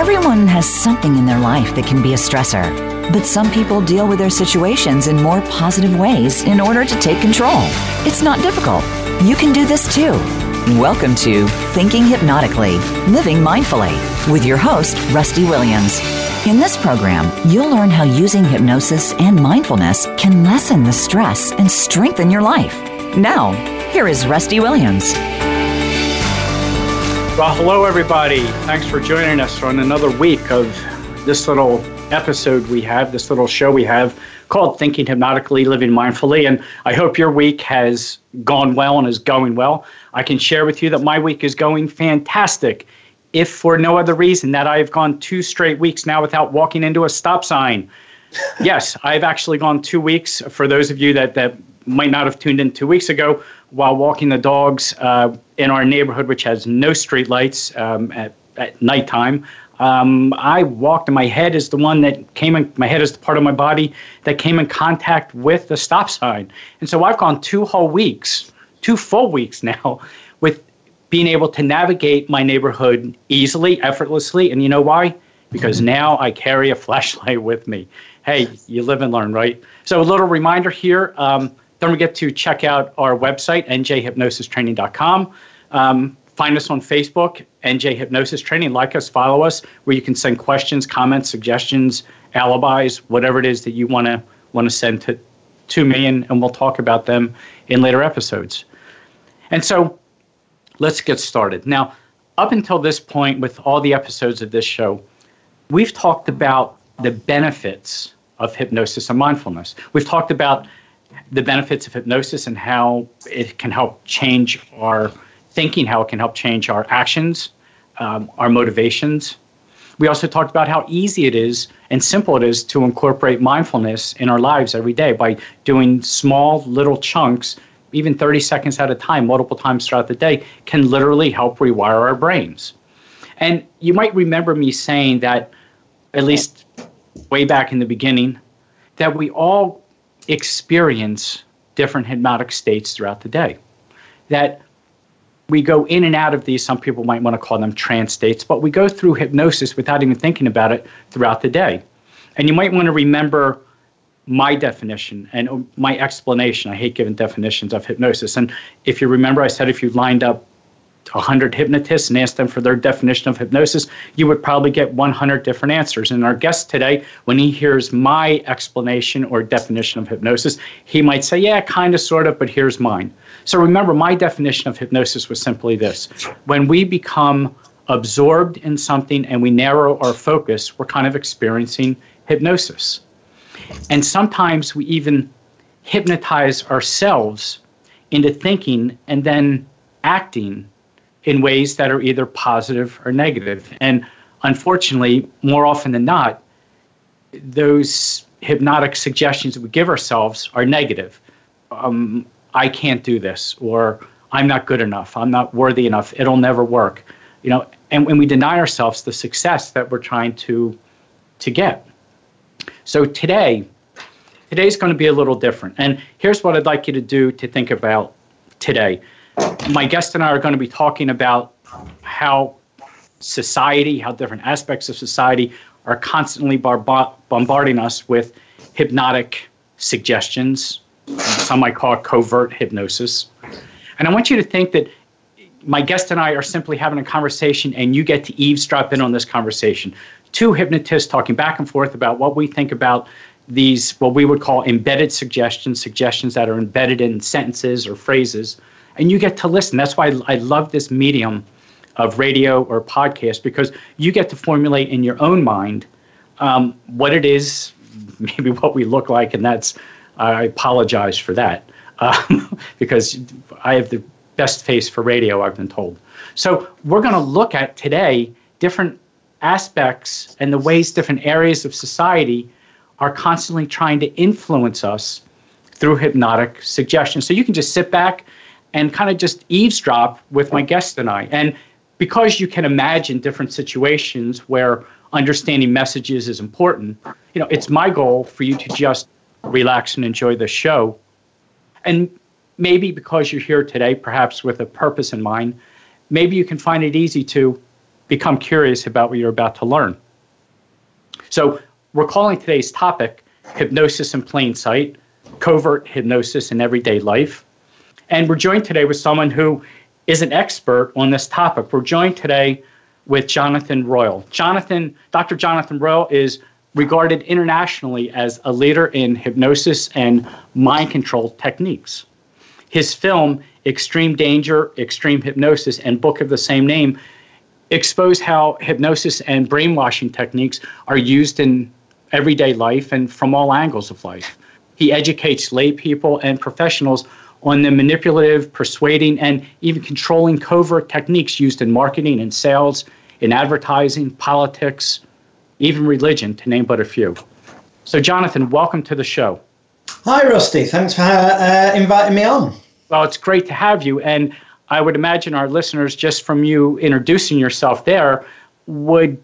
Everyone has something in their life that can be a stressor, but some people deal with their situations in more positive ways in order to take control. It's not difficult. You can do this too. Welcome to Thinking Hypnotically, Living Mindfully with your host, Rusty Williams. In this program, you'll learn how using hypnosis and mindfulness can lessen the stress and strengthen your life. Now, here is Rusty Williams. Well, hello, everybody. Thanks for joining us on another week of this little episode we have, this little show we have called Thinking Hypnotically, Living Mindfully. And I hope your week has gone well and is going well. I can share with you that my week is going fantastic if for no other reason that I've gone two straight weeks now without walking into a stop sign. yes, I've actually gone two weeks. For those of you that, that might not have tuned in two weeks ago, while walking the dogs uh, in our neighborhood, which has no street lights um, at, at nighttime, um, I walked, and my head is the one that came in, my head is the part of my body that came in contact with the stop sign. And so I've gone two whole weeks, two full weeks now, with being able to navigate my neighborhood easily, effortlessly. And you know why? Because mm-hmm. now I carry a flashlight with me. Hey, you live and learn, right? So, a little reminder here um, don't forget to check out our website, njhypnosistraining.com. Um, find us on Facebook, NJ Hypnosis Training. Like us, follow us, where you can send questions, comments, suggestions, alibis, whatever it is that you want to want to send to, to me, and, and we'll talk about them in later episodes. And so, let's get started. Now, up until this point, with all the episodes of this show, we've talked about the benefits of hypnosis and mindfulness. We've talked about the benefits of hypnosis and how it can help change our thinking, how it can help change our actions, um, our motivations. We also talked about how easy it is and simple it is to incorporate mindfulness in our lives every day by doing small little chunks even 30 seconds at a time, multiple times throughout the day, can literally help rewire our brains. And you might remember me saying that, at least way back in the beginning, that we all experience different hypnotic states throughout the day. That we go in and out of these, some people might want to call them trance states, but we go through hypnosis without even thinking about it throughout the day. And you might want to remember my definition and oh, my explanation. I hate giving definitions of hypnosis. And if you remember, I said if you lined up 100 hypnotists and asked them for their definition of hypnosis, you would probably get 100 different answers. And our guest today, when he hears my explanation or definition of hypnosis, he might say, Yeah, kind of, sort of, but here's mine. So remember, my definition of hypnosis was simply this when we become absorbed in something and we narrow our focus, we're kind of experiencing hypnosis. And sometimes we even hypnotize ourselves into thinking and then acting in ways that are either positive or negative. And unfortunately, more often than not, those hypnotic suggestions that we give ourselves are negative. Um, I can't do this, or I'm not good enough, I'm not worthy enough, it'll never work. You know, and when we deny ourselves the success that we're trying to to get. So today, today's going to be a little different. And here's what I'd like you to do to think about today my guest and I are going to be talking about how society, how different aspects of society are constantly bar- bombarding us with hypnotic suggestions. Some might call it covert hypnosis. And I want you to think that my guest and I are simply having a conversation, and you get to eavesdrop in on this conversation. Two hypnotists talking back and forth about what we think about these, what we would call embedded suggestions, suggestions that are embedded in sentences or phrases and you get to listen. That's why I, love this medium of radio or podcast because you get to formulate in your own mind um, what it is, maybe what we look like, and that's I apologize for that um, because I have the best face for radio, I've been told. So we're going to look at today different aspects and the ways different areas of society are constantly trying to influence us through hypnotic suggestions. So you can just sit back and kind of just eavesdrop with my guest and I. And because you can imagine different situations where understanding messages is important, you know, it's my goal for you to just relax and enjoy the show. And maybe because you're here today, perhaps with a purpose in mind, maybe you can find it easy to become curious about what you're about to learn. So, we're calling today's topic Hypnosis in Plain Sight, Covert Hypnosis in Everyday Life. And we're joined today with someone who is an expert on this topic. We're joined today with Jonathan Royle. Jonathan, Dr. Jonathan Royle is regarded internationally as a leader in hypnosis and mind control techniques. His film, Extreme Danger, Extreme Hypnosis, and book of the same name expose how hypnosis and brainwashing techniques are used in everyday life and from all angles of life. He educates lay people and professionals on the manipulative, persuading, and even controlling covert techniques used in marketing and sales, in advertising, politics, even religion, to name but a few. So, Jonathan, welcome to the show. Hi, Rusty. Thanks for uh, inviting me on. Well, it's great to have you. And I would imagine our listeners, just from you introducing yourself there, would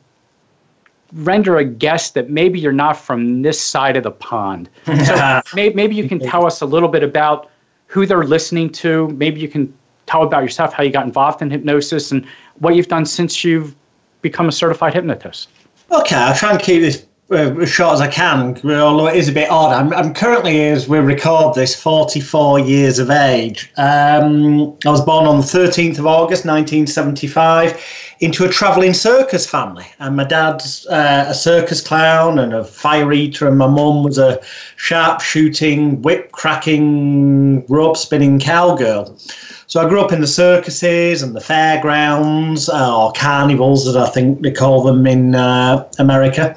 render a guess that maybe you're not from this side of the pond. So maybe you can tell us a little bit about who they're listening to. Maybe you can tell about yourself, how you got involved in hypnosis, and what you've done since you've become a certified hypnotist. Okay, I'll try and keep this uh, as short as I can, although it is a bit odd. I'm, I'm currently, as we record this, 44 years of age. Um, I was born on the 13th of August 1975 into a travelling circus family. And my dad's uh, a circus clown and a fire eater, and my mum was a sharp shooting, whip cracking, rope spinning cowgirl. So I grew up in the circuses and the fairgrounds, uh, or carnivals, as I think they call them in uh, America.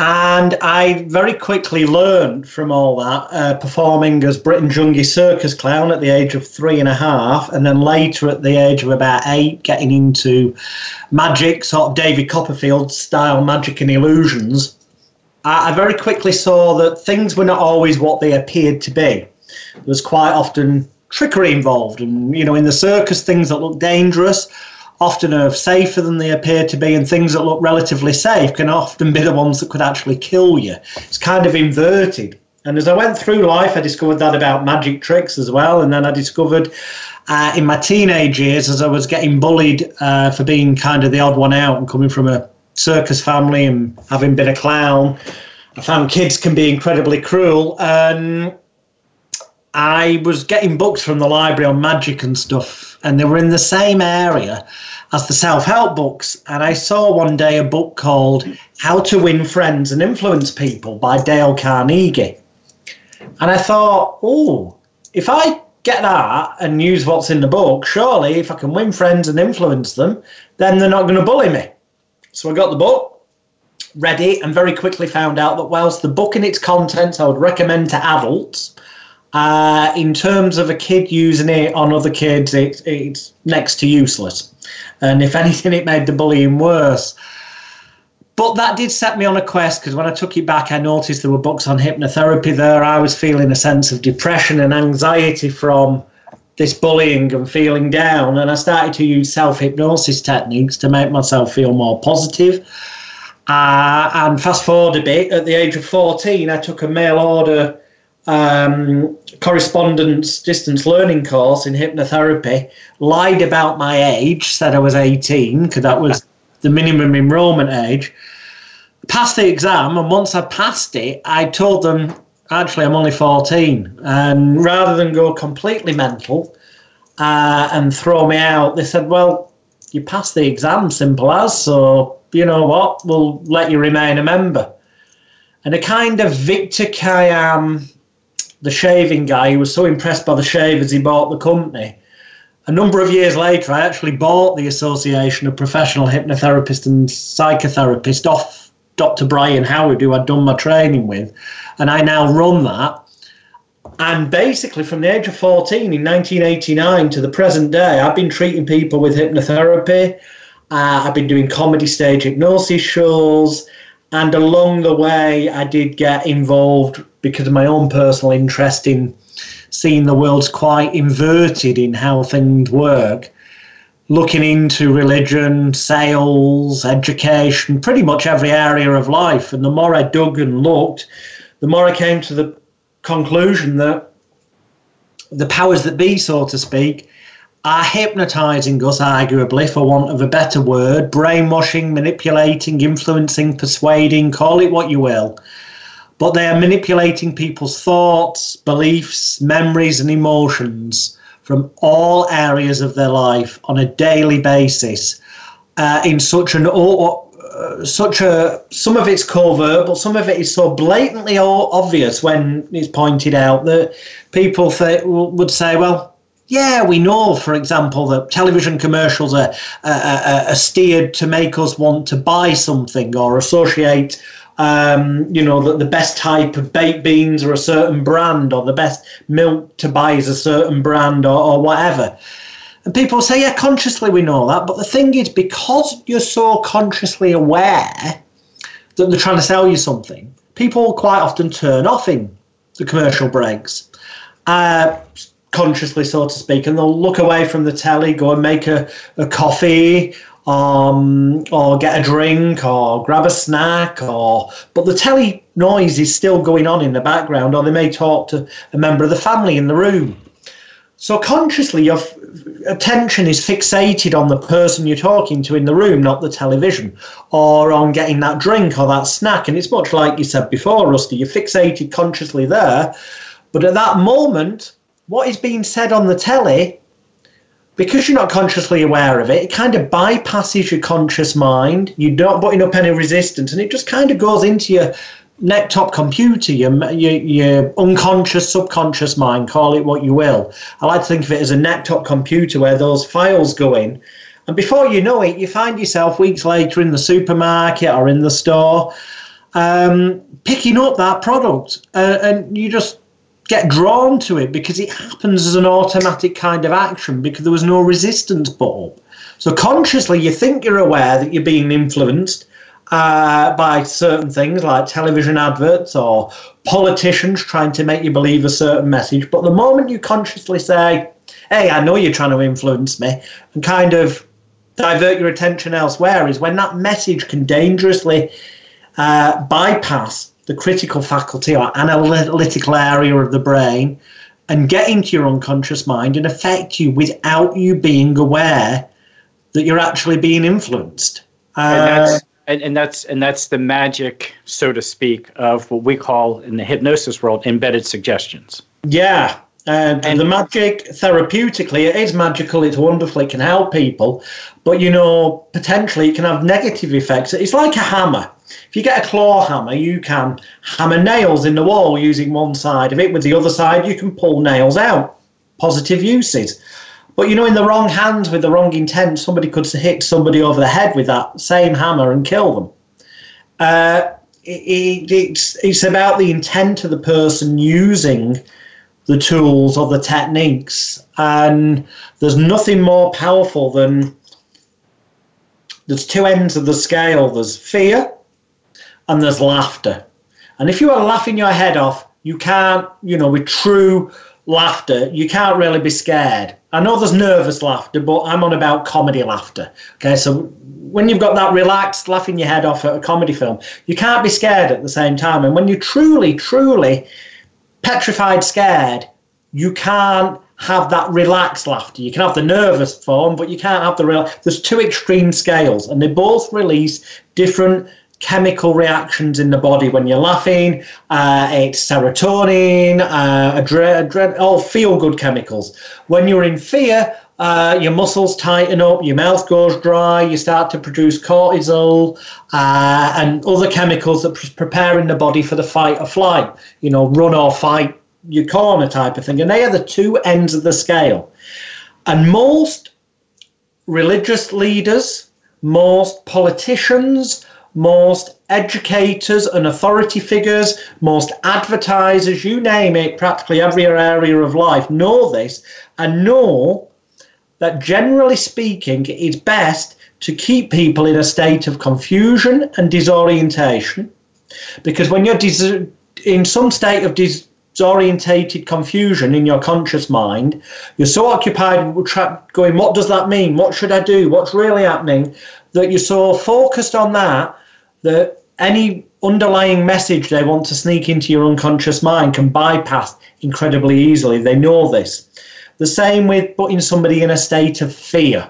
And I very quickly learned from all that, uh, performing as Brit and Jungie circus clown at the age of three and a half, and then later at the age of about eight, getting into magic, sort of David Copperfield style magic and illusions. I, I very quickly saw that things were not always what they appeared to be. There was quite often trickery involved, and you know, in the circus, things that look dangerous often are safer than they appear to be, and things that look relatively safe can often be the ones that could actually kill you. It's kind of inverted. And as I went through life, I discovered that about magic tricks as well. And then I discovered uh, in my teenage years, as I was getting bullied uh, for being kind of the odd one out and coming from a circus family and having been a clown, I found kids can be incredibly cruel. And I was getting books from the library on magic and stuff, and they were in the same area as the self help books. And I saw one day a book called How to Win Friends and Influence People by Dale Carnegie. And I thought, oh, if I get that and use what's in the book, surely if I can win friends and influence them, then they're not going to bully me. So I got the book, read it, and very quickly found out that whilst the book and its contents I would recommend to adults, uh, in terms of a kid using it on other kids, it, it's next to useless. And if anything, it made the bullying worse. But that did set me on a quest because when I took it back, I noticed there were books on hypnotherapy there. I was feeling a sense of depression and anxiety from this bullying and feeling down. And I started to use self hypnosis techniques to make myself feel more positive. Uh, and fast forward a bit, at the age of 14, I took a mail order um, correspondence distance learning course in hypnotherapy, lied about my age, said I was 18 because that was the minimum enrollment age. Passed the exam, and once I passed it, I told them actually I'm only 14. And rather than go completely mental uh, and throw me out, they said, Well, you passed the exam, simple as, so you know what, we'll let you remain a member. And a kind of Victor Kiam the shaving guy who was so impressed by the shavers he bought the company. A number of years later, I actually bought the Association of Professional Hypnotherapists and Psychotherapists off Dr. Brian Howard, who I'd done my training with, and I now run that. And basically, from the age of 14 in 1989 to the present day, I've been treating people with hypnotherapy. Uh, I've been doing comedy stage hypnosis shows. And along the way, I did get involved because of my own personal interest in seeing the world's quite inverted in how things work, looking into religion, sales, education, pretty much every area of life. And the more I dug and looked, the more I came to the conclusion that the powers that be, so to speak, are hypnotizing us, arguably, for want of a better word, brainwashing, manipulating, influencing, persuading, call it what you will. But they are manipulating people's thoughts, beliefs, memories, and emotions from all areas of their life on a daily basis uh, in such an uh, such a some of it's covert, but some of it is so blatantly obvious when it's pointed out that people th- would say, well, yeah, we know, for example, that television commercials are, uh, are steered to make us want to buy something or associate, um, you know, that the best type of baked beans are a certain brand or the best milk to buy is a certain brand or, or whatever. And people say, yeah, consciously we know that. But the thing is, because you're so consciously aware that they're trying to sell you something, people quite often turn off in the commercial breaks. Uh, consciously, so to speak, and they'll look away from the telly, go and make a, a coffee, um, or get a drink, or grab a snack, or but the telly noise is still going on in the background, or they may talk to a member of the family in the room. So consciously, your f- attention is fixated on the person you're talking to in the room, not the television, or on getting that drink or that snack. And it's much like you said before, Rusty. You're fixated consciously there, but at that moment, what is being said on the telly, because you're not consciously aware of it, it kind of bypasses your conscious mind. You're not putting up any resistance, and it just kind of goes into your neck-top computer, your, your, your unconscious, subconscious mind, call it what you will. I like to think of it as a neck-top computer where those files go in. And before you know it, you find yourself weeks later in the supermarket or in the store um, picking up that product. Uh, and you just get drawn to it because it happens as an automatic kind of action because there was no resistance put up. So consciously, you think you're aware that you're being influenced uh, by certain things like television adverts or politicians trying to make you believe a certain message. But the moment you consciously say, "Hey, I know you're trying to influence me," and kind of divert your attention elsewhere, is when that message can dangerously uh, bypass the critical faculty or analytical area of the brain and get into your unconscious mind and affect you without you being aware that you're actually being influenced. Uh, and, that's, and, and, that's and that's the magic, so to speak, of what we call in the hypnosis world embedded suggestions. Yeah, and, and the magic therapeutically, it is magical, it's wonderful, it can help people, but you know, potentially it can have negative effects. It's like a hammer. If you get a claw hammer, you can hammer nails in the wall using one side of it. With the other side, you can pull nails out. Positive uses. But you know, in the wrong hands with the wrong intent, somebody could hit somebody over the head with that same hammer and kill them. Uh, it, it, it's, it's about the intent of the person using the tools or the techniques. And there's nothing more powerful than there's two ends of the scale there's fear and there's laughter. And if you are laughing your head off, you can't, you know, with true laughter, you can't really be scared. I know there's nervous laughter, but I'm on about comedy laughter. Okay, so when you've got that relaxed, laughing your head off at a comedy film, you can't be scared at the same time. And when you're truly, truly petrified, scared, you can't have that relaxed laughter. You can have the nervous form, but you can't have the real. There's two extreme scales, and they both release different chemical reactions in the body when you're laughing. Uh, it's serotonin, uh, adrenaline, all feel good chemicals. When you're in fear, uh, your muscles tighten up, your mouth goes dry, you start to produce cortisol uh, and other chemicals that pre- prepare in the body for the fight or flight, you know, run or fight your corner type of thing. And they are the two ends of the scale. And most religious leaders, most politicians, most educators and authority figures, most advertisers, you name it, practically every area of life know this and know that generally speaking, it's best to keep people in a state of confusion and disorientation. Because when you're dis- in some state of disorientated confusion in your conscious mind, you're so occupied with going, What does that mean? What should I do? What's really happening? That you're so focused on that that any underlying message they want to sneak into your unconscious mind can bypass incredibly easily. They know this. The same with putting somebody in a state of fear.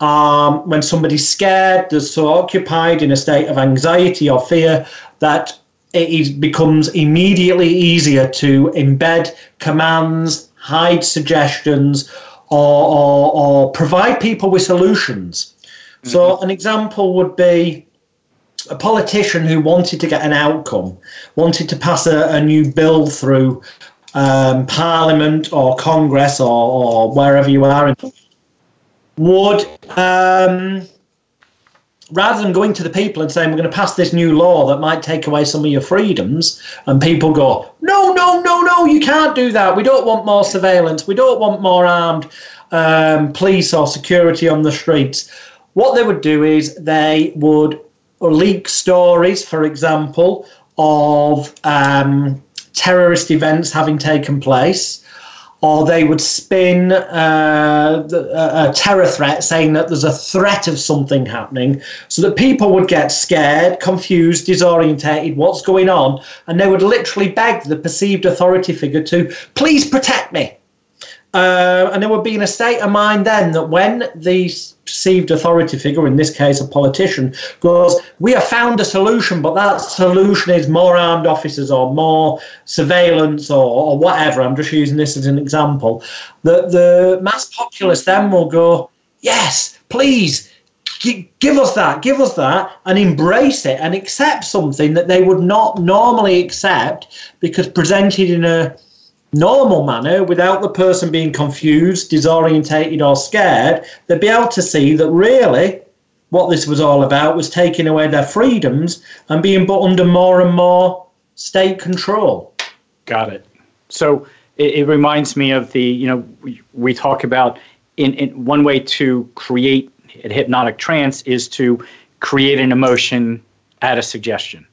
Um, when somebody's scared, they're so occupied in a state of anxiety or fear that it becomes immediately easier to embed commands, hide suggestions, or, or, or provide people with solutions. Mm-hmm. So, an example would be a politician who wanted to get an outcome, wanted to pass a, a new bill through um, Parliament or Congress or, or wherever you are, would um, rather than going to the people and saying we're going to pass this new law that might take away some of your freedoms, and people go, no, no, no, no, you can't do that. We don't want more surveillance. We don't want more armed um, police or security on the streets. What they would do is they would leak stories, for example, of um, terrorist events having taken place or they would spin uh, a, terror threat saying that there's a threat of something happening so that people would get scared, confused, disorientated, what's going on, and they would literally beg the perceived authority figure to please protect me. Uh, and there would be in a state of mind then that when the perceived authority figure, in this case a politician, goes, We have found a solution, but that solution is more armed officers or more surveillance or, or whatever. I'm just using this as an example. That the mass populace then will go, Yes, please. give us that, give us that, and embrace it and accept something that they would not normally accept because presented in a normal manner without the person being confused, disorientated, or scared, they'd be able to see that really what this was all about was taking away their freedoms and being put under more and more state control. Got it. So it, it reminds me of the, you know, we, we talk about in, in one way to create a hypnotic trance is to create an emotion, add a suggestion.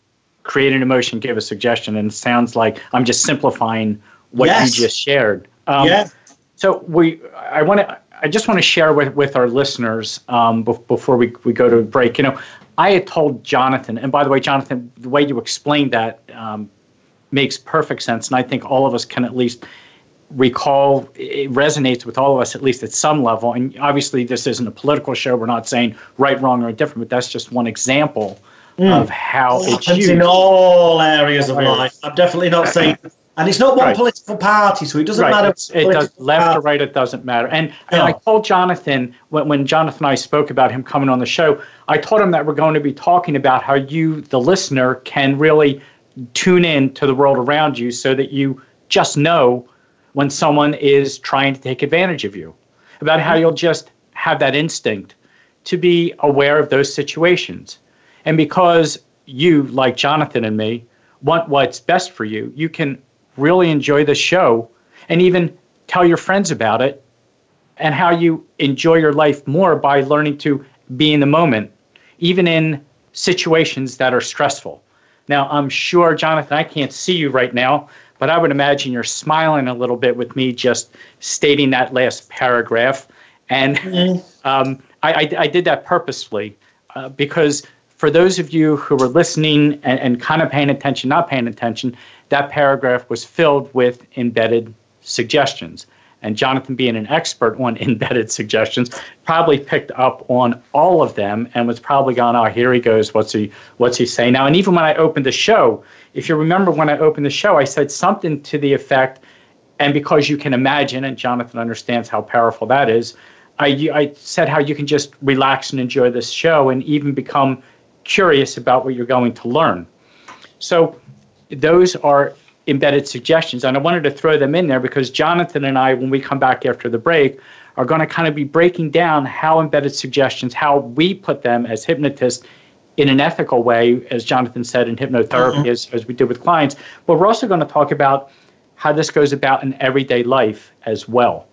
Create an emotion, give a suggestion. And it sounds like I'm just simplifying what yes. you just shared. Um, yeah. So we, I want to, I just want to share with, with our listeners um, before we, we go to break. You know, I had told Jonathan, and by the way, Jonathan, the way you explained that um, makes perfect sense, and I think all of us can at least recall it resonates with all of us at least at some level and obviously this isn't a political show we're not saying right wrong or indifferent but that's just one example mm. of how it it's used. in all areas of life i'm definitely not saying and it's not one right. political party, so it doesn't right. matter. it does left party. or right. It doesn't matter. And no. and I told Jonathan when, when Jonathan and I spoke about him coming on the show, I told him that we're going to be talking about how you, the listener, can really tune in to the world around you, so that you just know when someone is trying to take advantage of you. About how you'll just have that instinct to be aware of those situations, and because you, like Jonathan and me, want what's best for you, you can really enjoy the show and even tell your friends about it and how you enjoy your life more by learning to be in the moment, even in situations that are stressful. Now, I'm sure, Jonathan, I can't see you right now, but I would imagine you're smiling a little bit with me just stating that last paragraph. And mm-hmm. um, I, I, I, did that purposefully uh, because for those of you who were listening and, and kind of paying attention, not paying attention, that paragraph was filled with embedded suggestions. And Jonathan, being an expert on embedded suggestions, probably picked up on all of them and was probably going, "Oh, here he goes. What's he? What's he saying now?" And even when I opened the show, if you remember when I opened the show, I said something to the effect, and because you can imagine, and Jonathan understands how powerful that is, I, I said how you can just relax and enjoy this show and even become curious about what you're going to learn. So those are embedded suggestions. And I wanted to throw them in there because Jonathan and I, when we come back after the break, are going to kind of be breaking down how embedded suggestions, how we put them as hypnotists in an ethical way, as Jonathan said in hypnotherapy, mm-hmm. as, as we did with clients. But we're also going to talk about how this goes about in everyday life as well.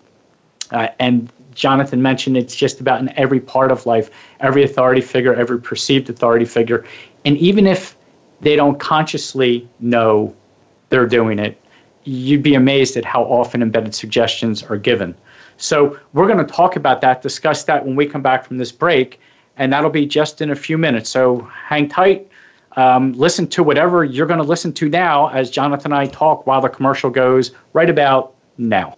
Uh, and Jonathan mentioned it's just about in every part of life, every authority figure, every perceived authority figure. And even if they don't consciously know they're doing it, you'd be amazed at how often embedded suggestions are given. So we're going to talk about that, discuss that when we come back from this break, and that'll be just in a few minutes. So hang tight. Um, listen to whatever you're going to listen to now as Jonathan and I talk while the commercial goes right about now.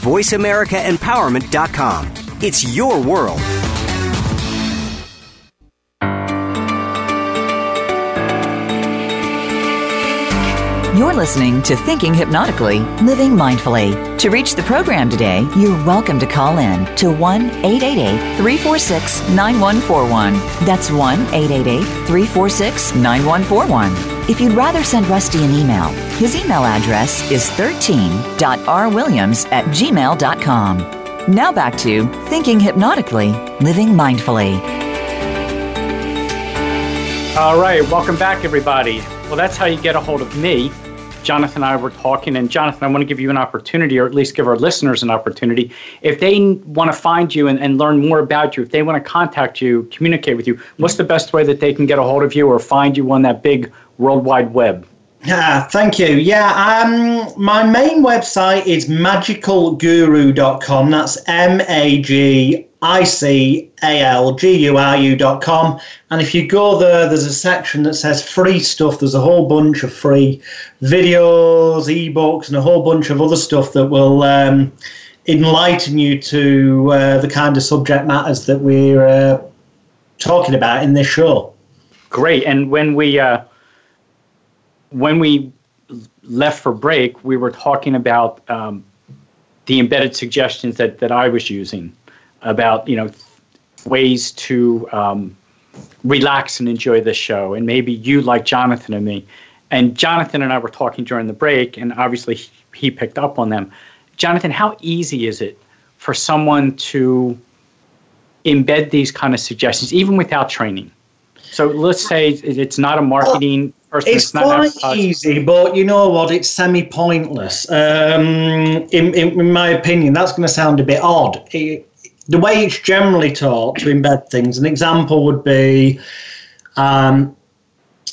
VoiceAmericaEmpowerment.com. It's your world. You're listening to Thinking Hypnotically, Living Mindfully. To reach the program today, you're welcome to call in to 1 888 346 9141. That's 1 888 346 9141. If you'd rather send Rusty an email, his email address is 13.rwilliams at gmail.com. Now back to Thinking Hypnotically, Living Mindfully. All right, welcome back, everybody. Well, that's how you get a hold of me. Jonathan and I were talking, and Jonathan, I want to give you an opportunity, or at least give our listeners an opportunity. If they want to find you and, and learn more about you, if they want to contact you, communicate with you, what's the best way that they can get a hold of you or find you on that big World Wide Web? Yeah, thank you. Yeah, um, my main website is magicalguru.com. That's M A G I C A L G U R U.com. And if you go there, there's a section that says free stuff. There's a whole bunch of free videos, ebooks, and a whole bunch of other stuff that will um, enlighten you to uh, the kind of subject matters that we're uh, talking about in this show. Great. And when we uh, when we left for break, we were talking about um, the embedded suggestions that, that I was using about you know ways to um, relax and enjoy the show, and maybe you like Jonathan and me. And Jonathan and I were talking during the break, and obviously he picked up on them. Jonathan, how easy is it for someone to embed these kind of suggestions, even without training? So let's say it's not a marketing person. It's, it's quite easy, but you know what? It's semi pointless. Um, in, in, my opinion, that's going to sound a bit odd. It, the way it's generally taught to embed things, an example would be um,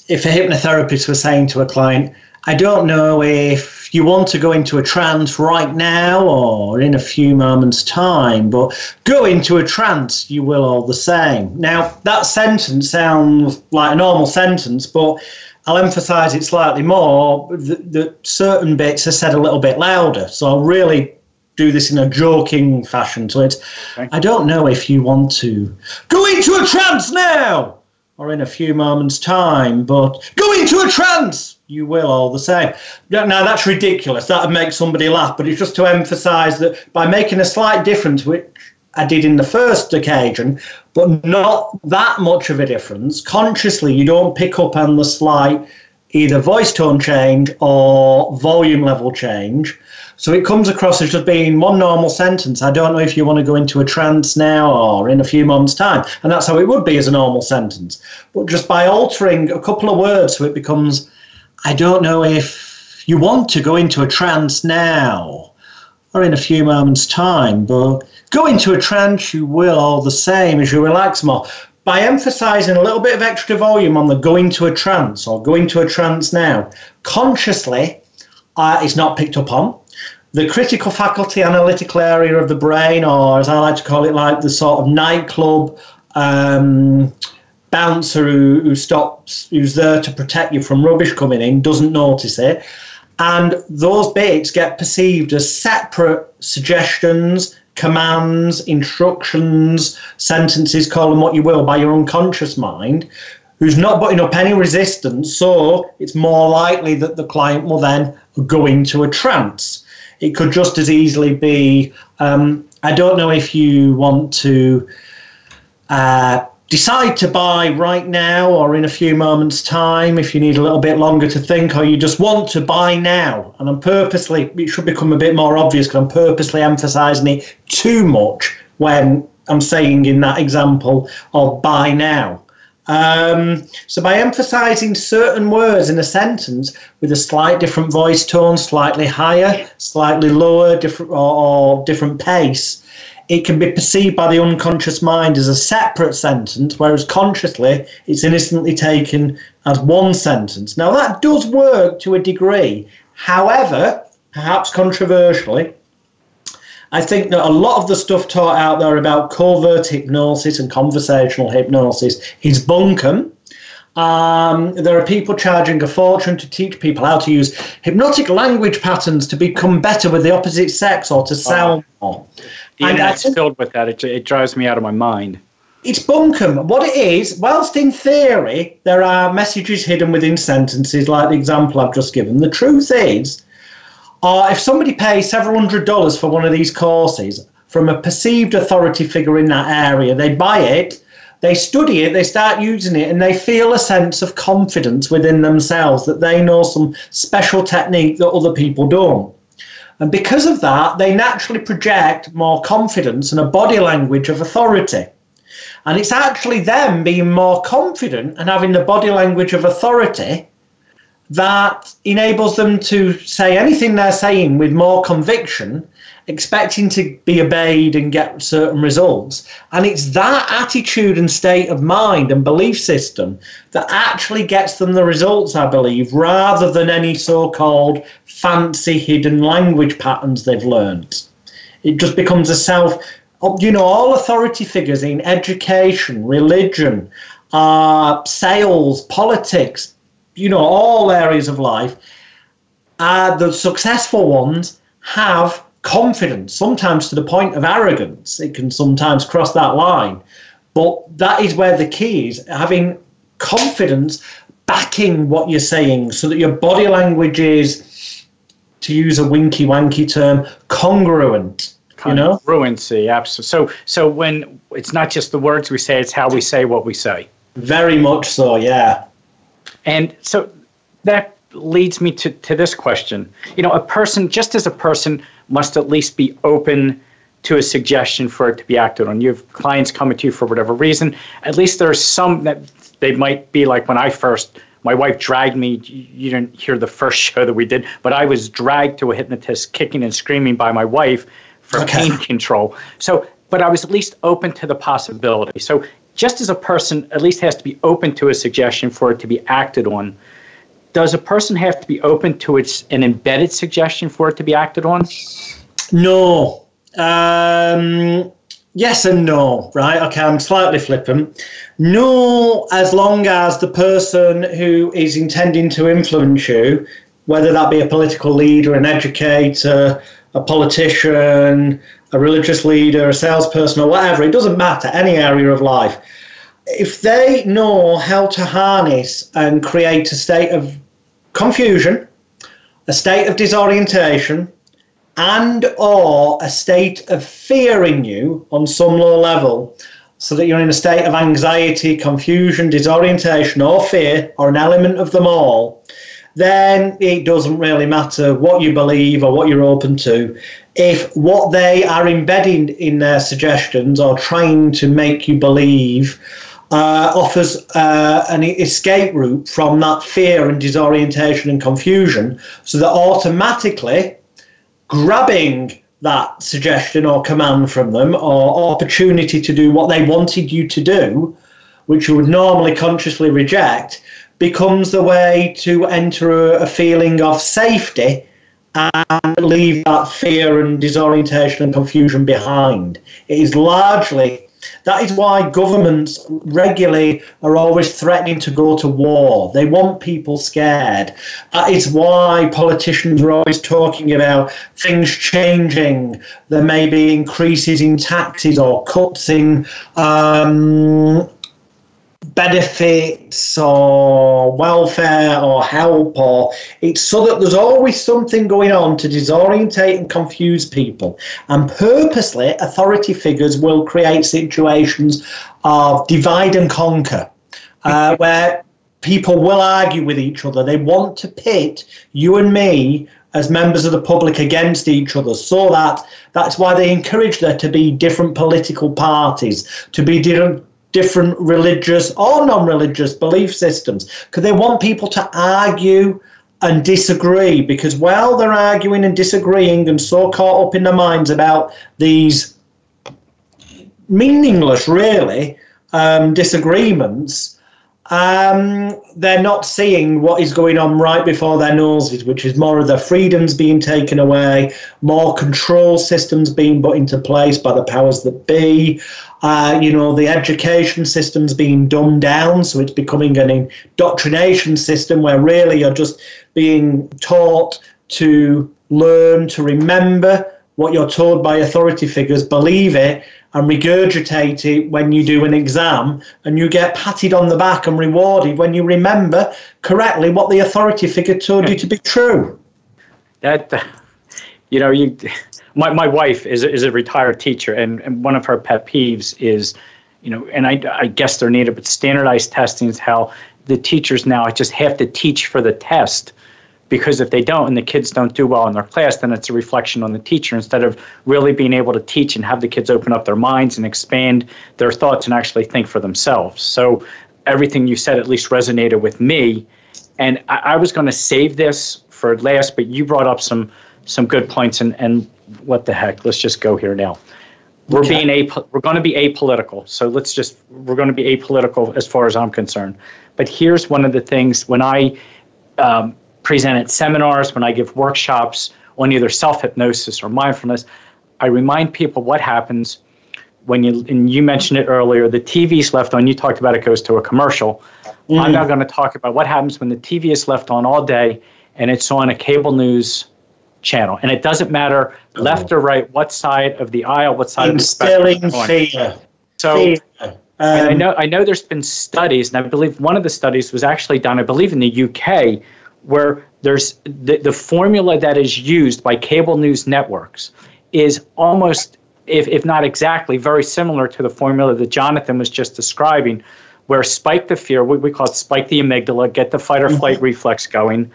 if a hypnotherapist was saying to a client, I don't know if you want to go into a trance right now or in a few moments' time, but go into a trance, you will all the same. Now, that sentence sounds like a normal sentence, but I'll emphasize it slightly more. The, certain bits are said a little bit louder. So I'll really do this in a joking fashion. So it's, okay. I don't know if you want to go into a trance now or in a few moments' time, but go into a trance. You will all the same. Now that's ridiculous. That would make somebody laugh, but it's just to emphasise that by making a slight difference, which I did in the first occasion, but not that much of a difference. Consciously, you don't pick up on the slight either voice tone change or volume level change. So it comes across as just being one normal sentence. I don't know if you want to go into a trance now or in a few months' time. And that's how it would be as a normal sentence. But just by altering a couple of words so it becomes, I don't know if you want to go into a trance now or in a few moments' time, but go into a trance, you will all the same as you relax more. By emphasizing a little bit of extra volume on the going to a trance or going to a trance now, consciously, uh, it's not picked up on. The critical faculty analytical area of the brain, or as I like to call it, like the sort of nightclub um, bouncer who, who stops, who's there to protect you from rubbish coming in, doesn't notice it. And those bits get perceived as separate suggestions, commands, instructions, sentences, call them what you will, by your unconscious mind, who's not putting up any resistance. So it's more likely that the client will then go into a trance. It could just as easily be um, I don't know if you want to. Uh, decide to buy right now or in a few moments' time if you need a little bit longer to think or you just want to buy now. And I'm purposely, it should become a bit more obvious because I'm purposely emphasizing it too much when I'm saying in that example of buy now. Um, so by emphasizing certain words in a sentence with a slight different voice tone, slightly higher, slightly lower, different or, or different pace, it can be perceived by the unconscious mind as a separate sentence, whereas consciously it's innocently taken as one sentence. Now, that does work to a degree. However, perhaps controversially, I think that a lot of the stuff taught out there about covert hypnosis and conversational hypnosis is bunkum. Um, there are people charging a fortune to teach people how to use hypnotic language patterns to become better with the opposite sex or to sell oh. more. The and internet's filled with that. It, it drives me out of my mind. It's bunkum. What it is, whilst in theory there are messages hidden within sentences, like the example I've just given, the truth is, uh, if somebody pays several hundred dollars for one of these courses from a perceived authority figure in that area, they buy it, they study it, they start using it, and they feel a sense of confidence within themselves that they know some special technique that other people don't. And because of that, they naturally project more confidence and a body language of authority. And it's actually them being more confident and having the body language of authority that enables them to say anything they're saying with more conviction expecting to be obeyed and get certain results. And it's that attitude and state of mind and belief system that actually gets them the results, I believe, rather than any so called fancy hidden language patterns they've learned. It just becomes a self, you know, all authority figures in education, religion, uh, sales, politics, you know, all areas of life, uh, the successful ones have confidence, sometimes to the point of arrogance. It can sometimes cross that line. But that is where the key is having confidence backing what you're saying so that your body language is, to use a winky wanky term, congruent. You know? Congruency, absolutely. So, so when it's not just the words we say, it's how we say what we say. Very much so, yeah. And so that leads me to, to this question. You know, a person, just as a person, must at least be open to a suggestion for it to be acted on. You have clients coming to you for whatever reason. At least there's some that they might be like when I first, my wife dragged me. You didn't hear the first show that we did, but I was dragged to a hypnotist, kicking and screaming by my wife for okay. pain control. So, but I was at least open to the possibility. So, just as a person at least has to be open to a suggestion for it to be acted on, does a person have to be open to its an embedded suggestion for it to be acted on? No. Um, yes and no, right? Okay, I'm slightly flippant. No, as long as the person who is intending to influence you, whether that be a political leader, an educator, a politician, a religious leader, a salesperson, or whatever, it doesn't matter, any area of life if they know how to harness and create a state of confusion, a state of disorientation, and or a state of fear in you on some low level, so that you're in a state of anxiety, confusion, disorientation, or fear, or an element of them all, then it doesn't really matter what you believe or what you're open to. If what they are embedding in their suggestions or trying to make you believe uh, offers uh, an escape route from that fear and disorientation and confusion so that automatically grabbing that suggestion or command from them or opportunity to do what they wanted you to do, which you would normally consciously reject, becomes the way to enter a, a feeling of safety and leave that fear and disorientation and confusion behind. It is largely that is why governments regularly are always threatening to go to war. They want people scared. That is why politicians are always talking about things changing. There may be increases in taxes or cuts in um, benefits or welfare or help or it's so that there's always something going on to disorientate and confuse people. And purposely authority figures will create situations of divide and conquer uh, where people will argue with each other. They want to pit you and me as members of the public against each other so that that's why they encourage there to be different political parties to be different different religious or non religious belief systems because they want people to argue and disagree because while they're arguing and disagreeing and so caught up in their minds about these meaningless, really, um, disagreements, um, they're not seeing what is going on right before their noses, which is more of the freedoms being taken away, more control systems being put into place by the powers that be. Uh, you know, the education system's being dumbed down, so it's becoming an indoctrination system where really you're just being taught to learn, to remember what you're told by authority figures, believe it, and regurgitate it when you do an exam, and you get patted on the back and rewarded when you remember correctly what the authority figure told you to be true. That, you know, you, my, my wife is, is a retired teacher, and, and one of her pet peeves is, you know, and I, I guess they're needed, but standardized testing is how the teachers now just have to teach for the test because if they don't and the kids don't do well in their class then it's a reflection on the teacher. Instead of really being able to teach and have the kids open up their minds and expand their thoughts and actually think for themselves. So everything you said at least resonated with me. And i, I was going to save this for last but you brought up some some good points and and what the heck let's just go here now. We're okay. being a we're going to be apolitical. So let's just we're going to be apolitical as far as i'm concerned. But here's one of the things when i um, present at seminars, when I give workshops on either self hypnosis or mindfulness, I remind people what happens when you, and you mentioned it earlier, the TV is left on. You talked about it goes to a commercial. Mm-hmm. I'm now going to talk about what happens when the TV is left on all day and it's on a cable news channel. And it doesn't matter oh. left or right, what side of the aisle, what side Instilling of the spectrum. Fear. So, fear. Um, I know I know there's been studies, and I believe one of the studies was actually done, I believe, in the UK, where there's the, the formula that is used by cable news networks is almost if, if not exactly very similar to the formula that jonathan was just describing where spike the fear we, we call it spike the amygdala get the fight or flight mm-hmm. reflex going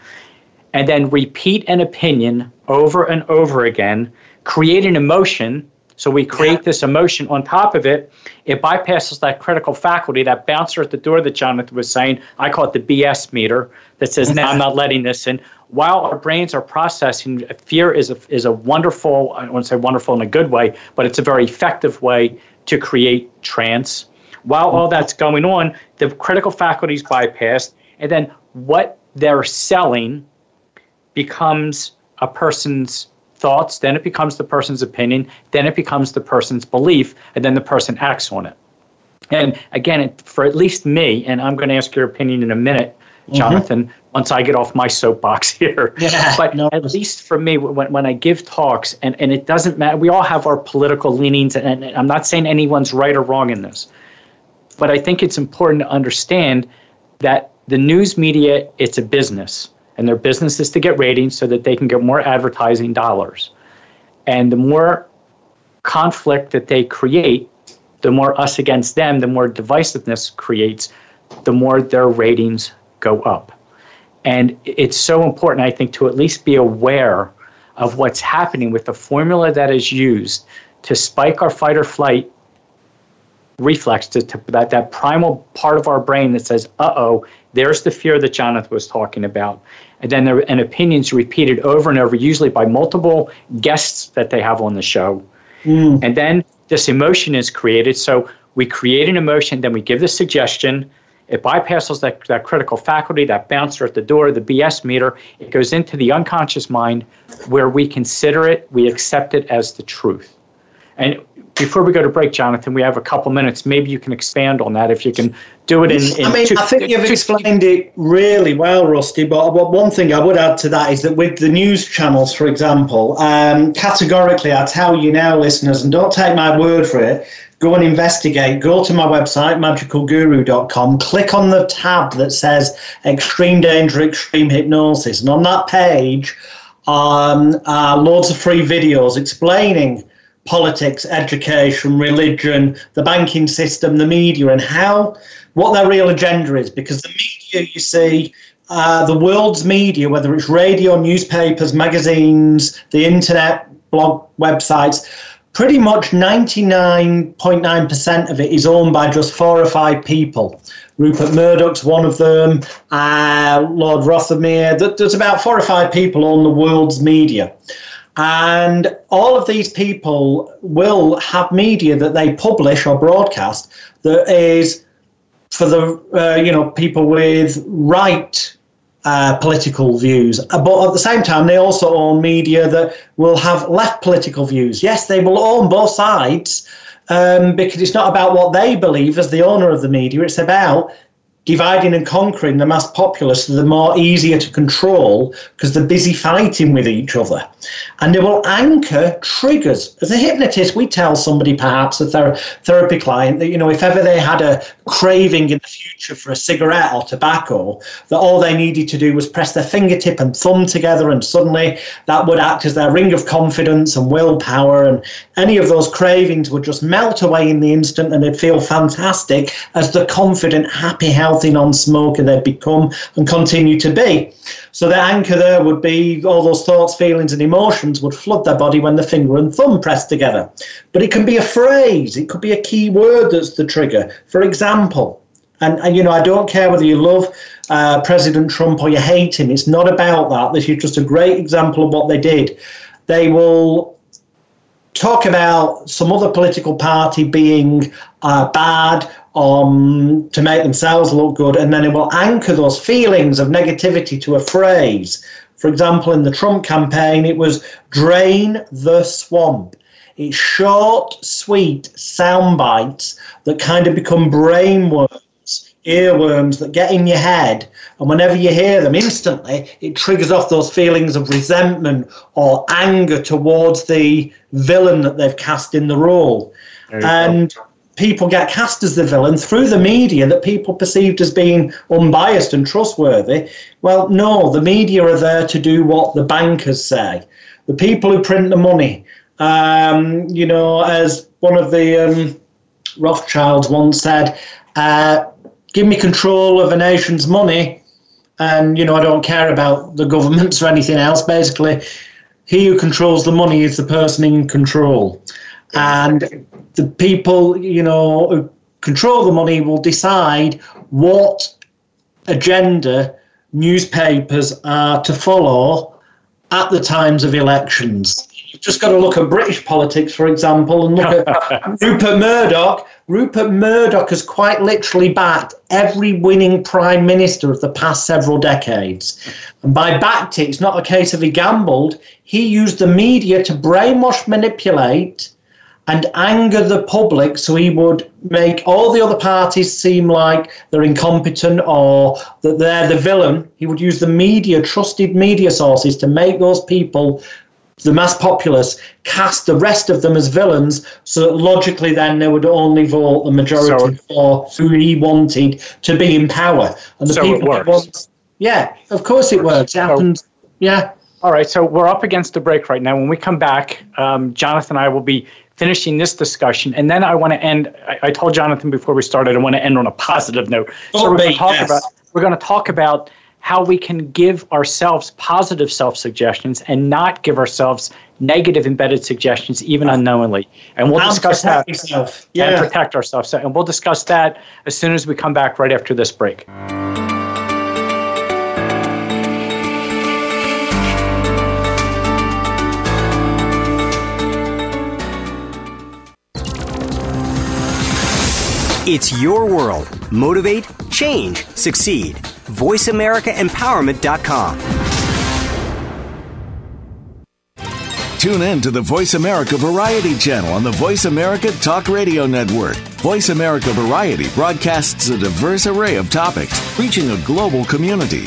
and then repeat an opinion over and over again create an emotion so we create this emotion on top of it. It bypasses that critical faculty, that bouncer at the door that Jonathan was saying. I call it the BS meter that says, "No, I'm not letting this in." While our brains are processing, fear is a, is a wonderful, I want to say wonderful in a good way, but it's a very effective way to create trance. While all that's going on, the critical faculties bypassed, and then what they're selling becomes a person's thoughts, then it becomes the person's opinion, then it becomes the person's belief, and then the person acts on it. And again, for at least me, and I'm going to ask your opinion in a minute, mm-hmm. Jonathan, mm-hmm. once I get off my soapbox here. Yeah, but no. at least for me, when, when I give talks, and, and it doesn't matter, we all have our political leanings, and, and I'm not saying anyone's right or wrong in this, but I think it's important to understand that the news media, it's a business and their business is to get ratings so that they can get more advertising dollars. And the more conflict that they create, the more us against them, the more divisiveness creates, the more their ratings go up. And it's so important, I think, to at least be aware of what's happening with the formula that is used to spike our fight or flight reflex to, to that, that primal part of our brain that says, uh oh, there's the fear that Jonathan was talking about. And then there, an opinions repeated over and over, usually by multiple guests that they have on the show. Mm. And then this emotion is created. So we create an emotion, then we give the suggestion. It bypasses that, that critical faculty, that bouncer at the door, the BS meter. It goes into the unconscious mind where we consider it, we accept it as the truth. And before we go to break, Jonathan, we have a couple minutes. Maybe you can expand on that if you can do it in. in I mean, two, I think you've two, explained it really well, Rusty. But one thing I would add to that is that with the news channels, for example, um, categorically, I tell you now, listeners, and don't take my word for it. Go and investigate. Go to my website, magicalguru.com. Click on the tab that says Extreme Danger, Extreme Hypnosis. And on that page, um, are loads of free videos explaining politics, education, religion, the banking system, the media, and how what their real agenda is. Because the media, you see, uh, the world's media, whether it's radio, newspapers, magazines, the internet, blog websites, pretty much 99.9% of it is owned by just four or five people. Rupert Murdoch's one of them, uh, Lord Rothermere. There's about four or five people on the world's media. And all of these people will have media that they publish or broadcast that is for the uh, you know people with right uh, political views, uh, but at the same time they also own media that will have left political views. Yes, they will own both sides um, because it's not about what they believe as the owner of the media. It's about dividing and conquering the mass populace they're more easier to control because they're busy fighting with each other. And they will anchor triggers. As a hypnotist, we tell somebody, perhaps a ther- therapy client, that, you know, if ever they had a craving in the future for a cigarette or tobacco, that all they needed to do was press their fingertip and thumb together, and suddenly that would act as their ring of confidence and willpower. And any of those cravings would just melt away in the instant and they'd feel fantastic as the confident, happy, healthy healthy non-smoker they've become and continue to be. So the anchor there would be all those thoughts, feelings, and emotions would flood their body when the finger and thumb press together. But it can be a phrase, it could be a key word that's the trigger. For example, and, and you know, I don't care whether you love uh, President Trump or you hate him. It's not about that. This is just a great example of what they did. They will talk about some other political party being uh, bad um, to make themselves look good, and then it will anchor those feelings of negativity to a phrase. For example, in the Trump campaign, it was drain the swamp. It's short, sweet sound bites that kind of become brainworms, earworms that get in your head. And whenever you hear them, instantly it triggers off those feelings of resentment or anger towards the villain that they've cast in the role. And go people get cast as the villain through the media that people perceived as being unbiased and trustworthy. Well, no, the media are there to do what the bankers say. The people who print the money. Um, you know, as one of the um, Rothschilds once said, uh, give me control of a nation's money, and, you know, I don't care about the governments or anything else. Basically, he who controls the money is the person in control. And the people, you know, who control the money will decide what agenda newspapers are to follow at the times of elections. You've just got to look at British politics, for example, and look at Rupert Murdoch. Rupert Murdoch has quite literally backed every winning prime minister of the past several decades. And by backed it, it's not a case of he gambled. He used the media to brainwash, manipulate, and anger the public so he would make all the other parties seem like they're incompetent or that they're the villain. He would use the media, trusted media sources, to make those people, the mass populace, cast the rest of them as villains so that logically then they would only vote the majority so, for who he wanted to be in power. And the so people it works. yeah, of course it works. It happens. Yeah. All right, so we're up against the break right now. When we come back, um, Jonathan and I will be finishing this discussion, and then I want to end. I, I, told Jonathan before we started, I want to end on a positive note. so we're oh, going to talk yes. about we're going to talk about how we can give ourselves positive self suggestions and not give ourselves negative embedded suggestions, even unknowingly. And we'll discuss that yourself. and Yeah. protect ourselves. And we'll discuss that as soon as we come back right after this break. It's your world. Motivate, change, succeed. VoiceAmericaEmpowerment.com. Tune in to the Voice America Variety channel on the Voice America Talk Radio Network. Voice America Variety broadcasts a diverse array of topics, reaching a global community.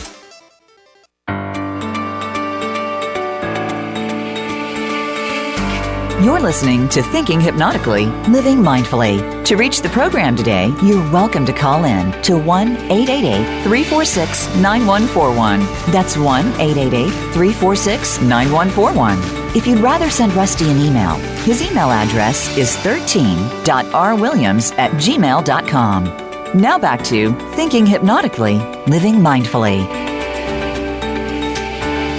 You're listening to Thinking Hypnotically, Living Mindfully. To reach the program today, you're welcome to call in to 1 888 346 9141. That's 1 888 346 9141. If you'd rather send Rusty an email, his email address is 13.rwilliams at gmail.com. Now back to Thinking Hypnotically, Living Mindfully.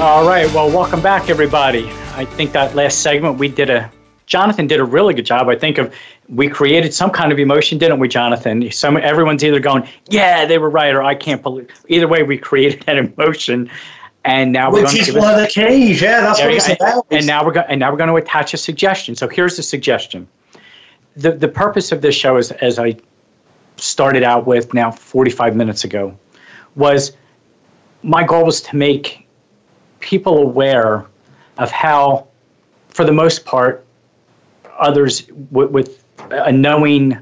All right. Well, welcome back, everybody. I think that last segment we did a Jonathan did a really good job. I think of we created some kind of emotion, didn't we, Jonathan? Some everyone's either going, "Yeah, they were right," or "I can't believe." Either way, we created that emotion, and now we're Which going is to give one of the keys. Yeah, that's what it's about. And now we're going and now we're going to attach a suggestion. So here's the suggestion. The the purpose of this show is as I started out with now 45 minutes ago was my goal was to make people aware of how for the most part others with, with a knowing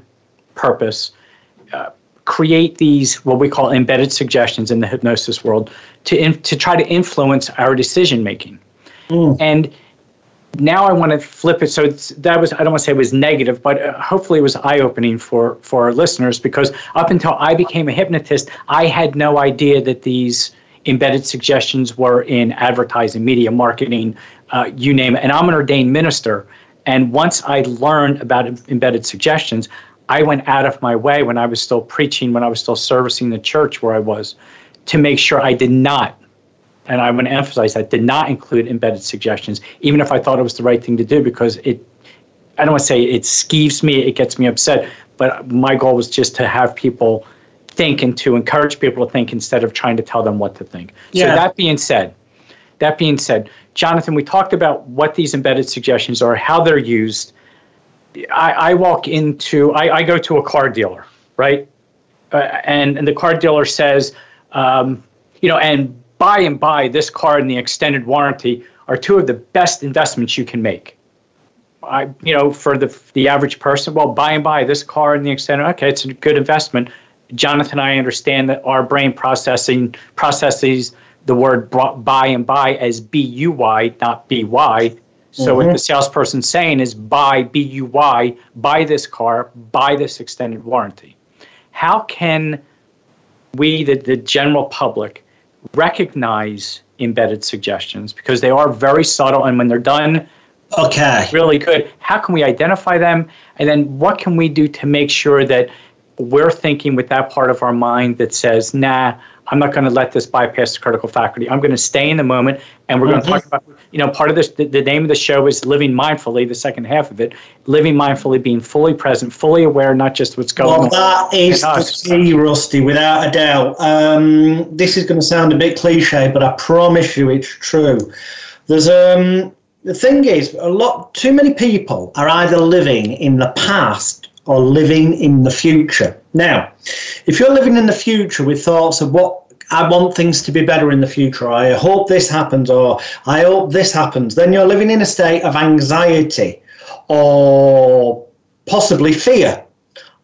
purpose uh, create these what we call embedded suggestions in the hypnosis world to in, to try to influence our decision making and now I want to flip it. So that was, I don't want to say it was negative, but uh, hopefully it was eye opening for, for our listeners because up until I became a hypnotist, I had no idea that these embedded suggestions were in advertising, media, marketing, uh, you name it. And I'm an ordained minister. And once I learned about embedded suggestions, I went out of my way when I was still preaching, when I was still servicing the church where I was, to make sure I did not and I want to emphasize that did not include embedded suggestions, even if I thought it was the right thing to do, because it, I don't want to say it skeeves me, it gets me upset, but my goal was just to have people think and to encourage people to think instead of trying to tell them what to think. Yeah. So that being said, that being said, Jonathan, we talked about what these embedded suggestions are, how they're used. I, I walk into, I, I go to a car dealer, right? Uh, and, and the car dealer says, um, you know, and buy and buy this car and the extended warranty are two of the best investments you can make. I, you know, for the the average person, well, buy and buy this car and the extended, okay, it's a good investment. Jonathan, I understand that our brain processing processes the word buy and buy as B U Y, not B Y. So what mm-hmm. the salesperson's saying is buy B U Y, buy this car, buy this extended warranty. how can we, the, the general public, recognize embedded suggestions? Because they are very subtle and when they're done okay. really good. How can we identify them? And then what can we do to make sure that we're thinking with that part of our mind that says nah I'm not going to let this bypass the critical faculty. I'm going to stay in the moment, and we're mm-hmm. going to talk about, you know, part of this. The, the, name of the show is living mindfully. The second half of it, living mindfully, being fully present, fully aware, not just what's going well, on. Well, that is the key, Rusty, without a doubt. Um, this is going to sound a bit cliche, but I promise you, it's true. There's um, the thing is, a lot too many people are either living in the past or living in the future. Now, if you're living in the future with thoughts of what I want things to be better in the future, I hope this happens, or I hope this happens, then you're living in a state of anxiety or possibly fear.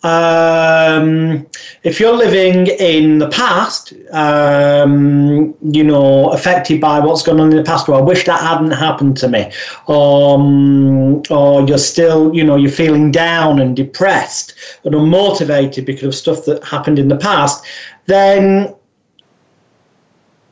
Um, if you're living in the past, um, you know, affected by what's gone on in the past, well, I wish that hadn't happened to me, um, or you're still, you know, you're feeling down and depressed and unmotivated because of stuff that happened in the past, then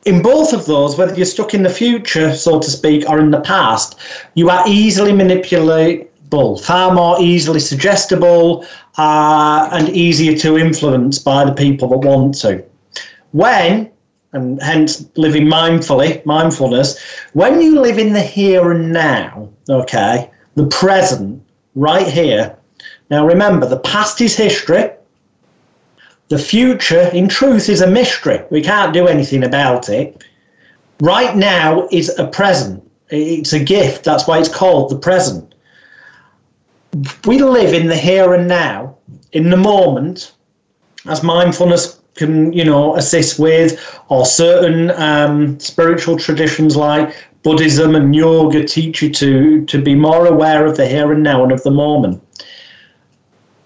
in both of those, whether you're stuck in the future, so to speak, or in the past, you are easily manipulatable, far more easily suggestible, uh, and easier to influence by the people that want to. When, and hence living mindfully, mindfulness, when you live in the here and now, okay, the present, right here. Now remember, the past is history. The future, in truth, is a mystery. We can't do anything about it. Right now is a present. It's a gift. That's why it's called the present. We live in the here and now, in the moment, as mindfulness can, you know, assist with, or certain um, spiritual traditions like Buddhism and yoga teach you to to be more aware of the here and now and of the moment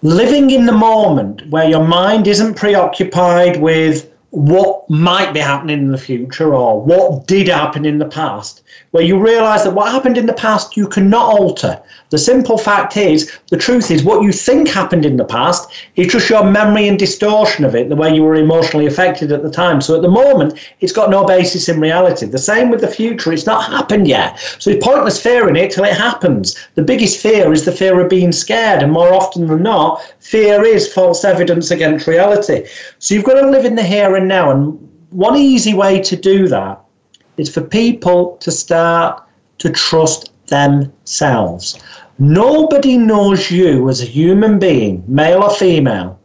living in the moment where your mind isn't preoccupied with what might be happening in the future or what did happen in the past, where you realize that what happened in the past you cannot alter. The simple fact is, the truth is, what you think happened in the past is just your memory and distortion of it, the way you were emotionally affected at the time. So at the moment, it's got no basis in reality. The same with the future, it's not happened yet. So it's pointless fearing it till it happens. The biggest fear is the fear of being scared, and more often than not, fear is false evidence against reality. So you've got to live in the here and now. And one easy way to do that is for people to start to trust themselves. Nobody knows you as a human being, male or female,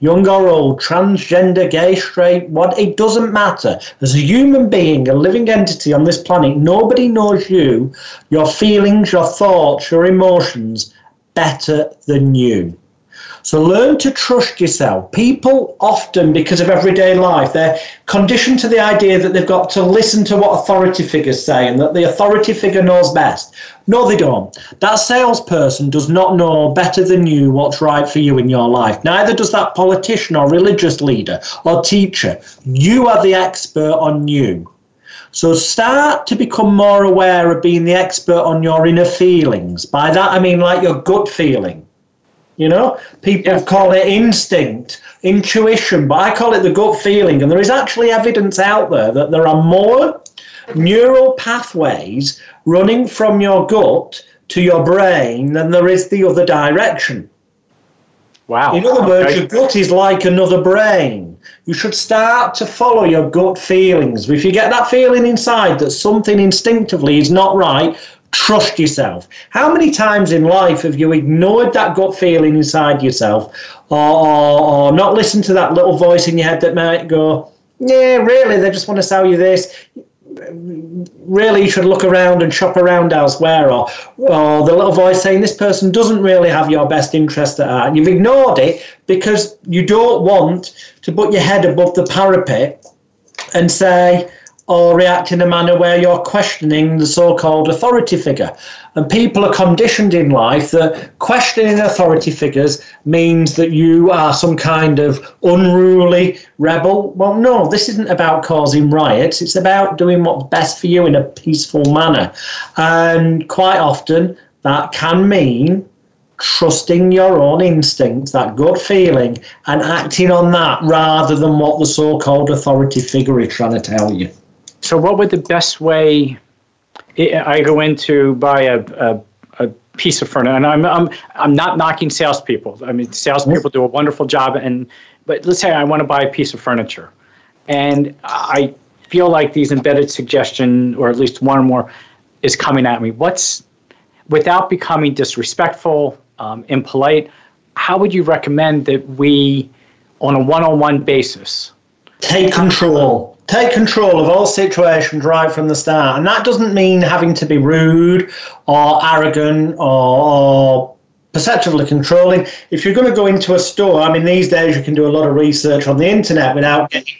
young or old, transgender, gay, straight, what it doesn't matter. As a human being, a living entity on this planet, nobody knows you, your feelings, your thoughts, your emotions better than you. So learn to trust yourself. People often, because of everyday life, they're conditioned to the idea that they've got to listen to what authority figures say and that the authority figure knows best. No, they don't. That salesperson does not know better than you what's right for you in your life. Neither does that politician or religious leader or teacher. You are the expert on you. So start to become more aware of being the expert on your inner feelings. By that I mean like your gut feeling. You know, people yes. call it instinct, intuition, but I call it the gut feeling. And there is actually evidence out there that there are more neural pathways running from your gut to your brain than there is the other direction. Wow. In other words, okay. your gut is like another brain. You should start to follow your gut feelings. If you get that feeling inside that something instinctively is not right, Trust yourself. How many times in life have you ignored that gut feeling inside yourself or, or, not listened to that little voice in your head that might go, yeah, really, they just want to sell you this really you should look around and shop around elsewhere or, or the little voice saying this person doesn't really have your best interest at heart you've ignored it because you don't want to put your head above the parapet and say or react in a manner where you're questioning the so called authority figure. And people are conditioned in life that questioning authority figures means that you are some kind of unruly rebel. Well, no, this isn't about causing riots, it's about doing what's best for you in a peaceful manner. And quite often, that can mean trusting your own instincts, that gut feeling, and acting on that rather than what the so called authority figure is trying to tell you. So, what would the best way? I go into buy a, a, a piece of furniture, and I'm, I'm, I'm not knocking salespeople. I mean, salespeople do a wonderful job, and but let's say I want to buy a piece of furniture, and I feel like these embedded suggestion, or at least one or more, is coming at me. What's without becoming disrespectful, um, impolite? How would you recommend that we, on a one-on-one basis, take control? Take control of all situations right from the start, and that doesn't mean having to be rude or arrogant or, perceptively controlling. If you're going to go into a store, I mean, these days you can do a lot of research on the internet without getting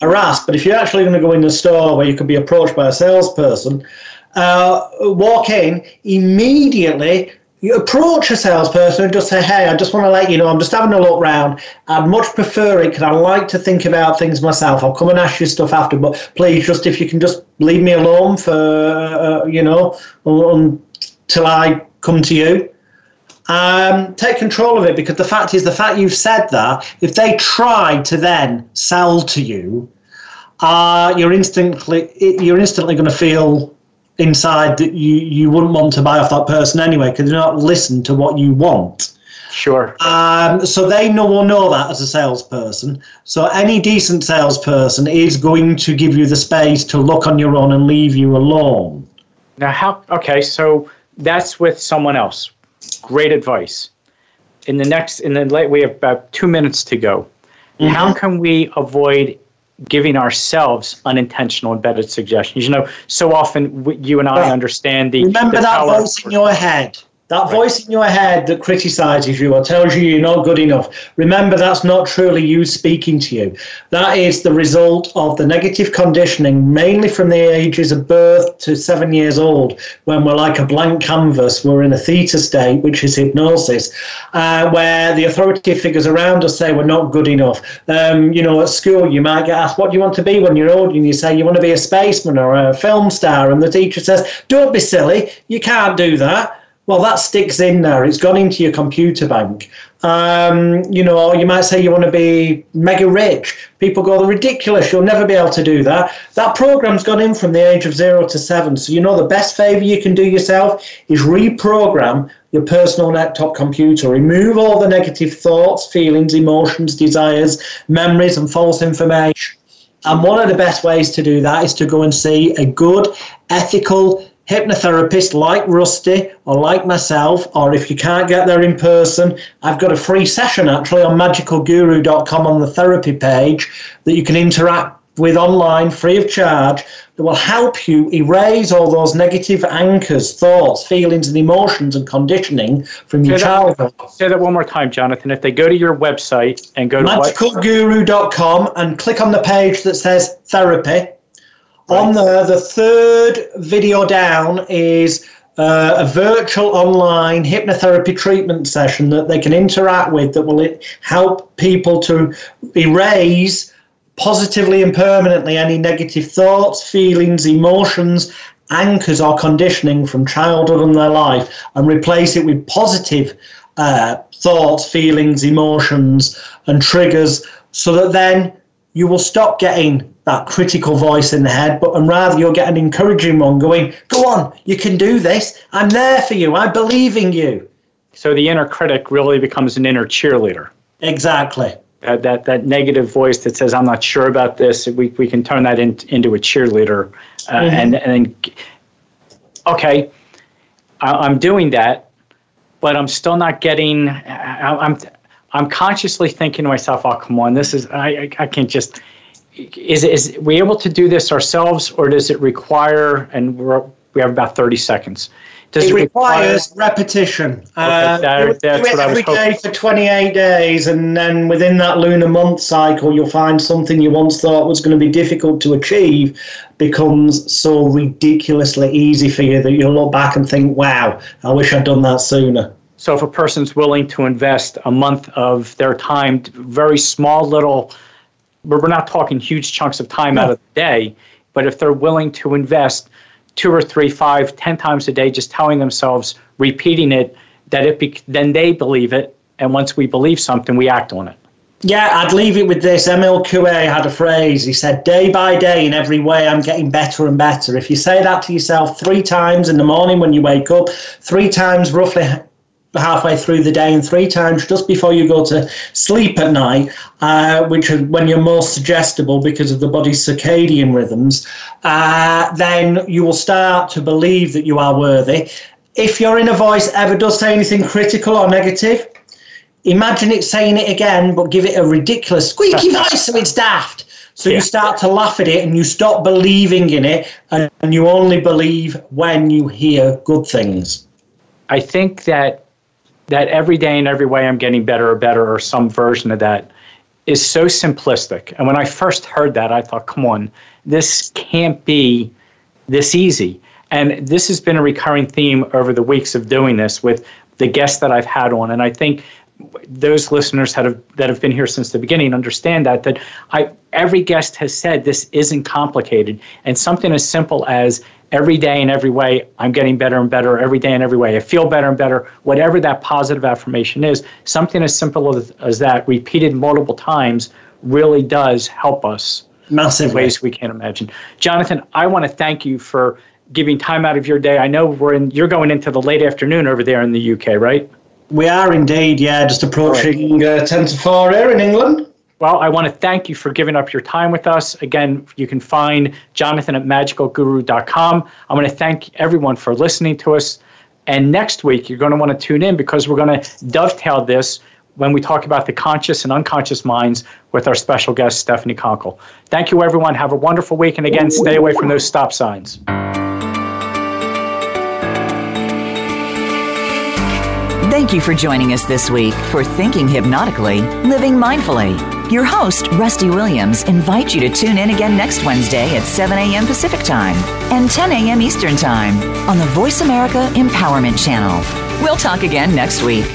harassed. But if you're actually going to go in the store where you could be approached by a salesperson, uh, walk in immediately. You approach a salesperson and just say, "Hey, I just want to let you know I'm just having a look round. I'd much prefer it because I like to think about things myself. I'll come and ask you stuff after, but please, just if you can just leave me alone for uh, you know until I come to you." Um, take control of it because the fact is, the fact you've said that, if they try to then sell to you, uh, you're instantly you're instantly going to feel inside that you you wouldn't want to buy off that person anyway because they're not listen to what you want. Sure. Um, so they know will know that as a salesperson. So any decent salesperson is going to give you the space to look on your own and leave you alone. Now, how? Okay, so that's with someone else. Great advice. In the next, in the late, we have about two minutes to go. Mm-hmm. How can we avoid giving ourselves unintentional embedded suggestions. You know, so often you and I understand the. Remember the that voice in your head. That right. voice in your head that criticizes you or tells you you're not good enough, remember that's not truly you speaking to you. That is the result of the negative conditioning, mainly from the ages of birth to seven years old, when we're like a blank canvas. We're in a theta state, which is hypnosis, uh, where the authority figures around us say we're not good enough. Um, you know, at school, you might get asked, What do you want to be when you're old? And you say, You want to be a spaceman or a film star. And the teacher says, Don't be silly. You can't do that well, that sticks in there. It's gone into your computer bank. Um, you know, you might say you want to be mega rich. People go, ridiculous. You'll never be able to do that. That program's gone in from the age of zero to seven. So, you know, the best favor you can do yourself is reprogram your personal laptop computer. Remove all the negative thoughts, feelings, emotions, desires, memories, and false information. And one of the best ways to do that is to go and see a good, ethical, hypnotherapist like Rusty or like myself, or if you can't get there in person, I've got a free session actually on magicalguru.com on the therapy page that you can interact with online free of charge that will help you erase all those negative anchors, thoughts, feelings, and emotions and conditioning from your say childhood. That, say that one more time, Jonathan. If they go to your website and go to magicalguru.com and click on the page that says therapy, on there, the third video down is uh, a virtual online hypnotherapy treatment session that they can interact with that will help people to erase positively and permanently any negative thoughts, feelings, emotions, anchors, or conditioning from childhood and their life and replace it with positive uh, thoughts, feelings, emotions, and triggers so that then you will stop getting that critical voice in the head, but and rather you'll get an encouraging one going, go on, you can do this. I'm there for you. I believe in you. So the inner critic really becomes an inner cheerleader. Exactly. That, that, that negative voice that says, I'm not sure about this, we, we can turn that in, into a cheerleader. Uh, mm-hmm. And, and okay, I, am doing that, but I'm still not getting, I, I'm, I'm consciously thinking to myself, oh, come on, this is, I, I, I can't just, is, is we able to do this ourselves or does it require and we're, we have about 30 seconds. Does it, it requires require, repetition. Okay, uh, that, that's do it every day for 28 days and then within that lunar month cycle you'll find something you once thought was going to be difficult to achieve becomes so ridiculously easy for you that you'll look back and think wow i wish i'd done that sooner so if a person's willing to invest a month of their time very small little we're not talking huge chunks of time out of the day, but if they're willing to invest two or three, five, ten times a day, just telling themselves, repeating it, that it be, then they believe it, and once we believe something, we act on it. Yeah, I'd leave it with this. Emile Coué had a phrase. He said, Day by day, in every way, I'm getting better and better. If you say that to yourself three times in the morning when you wake up, three times roughly halfway through the day, and three times just before you go to sleep at night, uh, which is when you're most suggestible because of the body's circadian rhythms, uh, then you will start to believe that you are worthy. If your inner voice ever does say anything critical or negative, imagine it saying it again, but give it a ridiculous squeaky voice so it's daft. So yeah. you start to laugh at it and you stop believing in it, and, and you only believe when you hear good things. I think that that every day in every way I'm getting better or better or some version of that is so simplistic. And when I first heard that, I thought, come on, this can't be this easy. And this has been a recurring theme over the weeks of doing this with the guests that I've had on. And I think those listeners that have that have been here since the beginning understand that that I every guest has said this isn't complicated. And something as simple as every day in every way I'm getting better and better every day in every way. I feel better and better. Whatever that positive affirmation is something as simple as, as that repeated multiple times really does help us massive ways we can't imagine. Jonathan I want to thank you for giving time out of your day. I know we're in you're going into the late afternoon over there in the UK right we are indeed, yeah, just approaching uh, 10 to 4 here in England. Well, I want to thank you for giving up your time with us. Again, you can find Jonathan at magicalguru.com. I want to thank everyone for listening to us. And next week, you're going to want to tune in because we're going to dovetail this when we talk about the conscious and unconscious minds with our special guest, Stephanie Conkle. Thank you, everyone. Have a wonderful week. And again, stay away from those stop signs. Thank you for joining us this week for Thinking Hypnotically, Living Mindfully. Your host, Rusty Williams, invites you to tune in again next Wednesday at 7 a.m. Pacific Time and 10 a.m. Eastern Time on the Voice America Empowerment Channel. We'll talk again next week.